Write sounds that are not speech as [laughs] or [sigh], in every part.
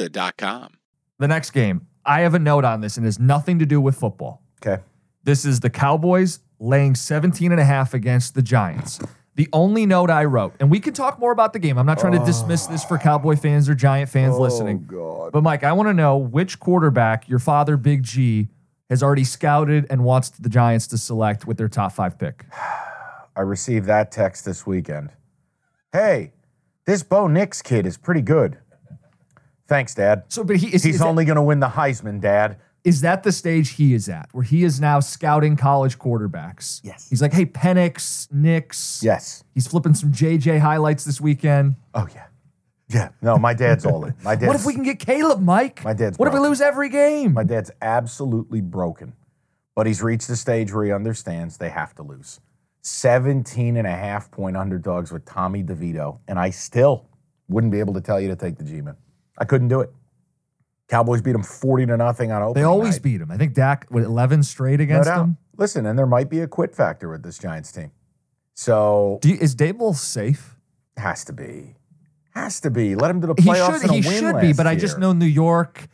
Serta.com. The next game, I have a note on this and it has nothing to do with football. Okay. This is the Cowboys laying 17 and a half against the Giants. The only note I wrote, and we can talk more about the game. I'm not trying to dismiss this for Cowboy fans or Giant fans oh, listening. God. But Mike, I want to know which quarterback your father, Big G, has already scouted and wants the Giants to select with their top five pick. [sighs] I received that text this weekend. Hey, this Bo Nix kid is pretty good. Thanks, Dad. So, but he is, He's is, only going to win the Heisman, Dad. Is that the stage he is at, where he is now scouting college quarterbacks? Yes. He's like, hey, Penix, Nix. Yes. He's flipping some JJ highlights this weekend. Oh yeah. Yeah. No, my dad's all in. My dad. [laughs] What if we can get Caleb, Mike? My dad's What if we lose every game? My dad's absolutely broken, but he's reached the stage where he understands they have to lose. 17 and a half point underdogs with Tommy DeVito, and I still wouldn't be able to tell you to take the G-Man. I couldn't do it. Cowboys beat them 40 to nothing on opening They always night. beat him. I think Dak with 11 straight against doubt. them. Listen, and there might be a quit factor with this Giants team. So Do you, is Daboll safe? has to be. Has to be. Let him to the He playoffs should. and a He should be. But I just know New York.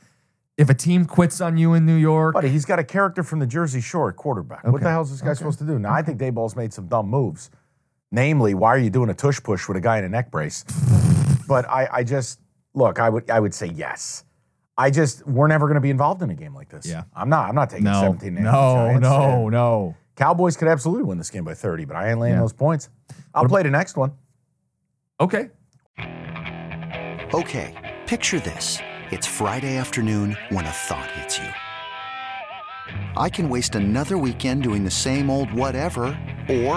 If a team quits on you in New York, Buddy, he's got a character from the Jersey Shore at quarterback. What the hell is this guy supposed to do? Now, I think Daboll's made some dumb moves. Namely, why are you doing a tush push with a guy in a neck brace? but I, I just look. I would, I would say yes. I just, we're never going to be involved in a game like this. Yeah. I'm not. I'm not taking no, 17. and a half no, no, no. Cowboys could absolutely win this game by 30, but I ain't laying Yeah. those points. I'll play the next one. Okay. Okay, picture this. It's Friday afternoon when a thought hits you. I can waste another weekend doing the same old whatever, or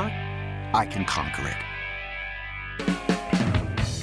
I can conquer it.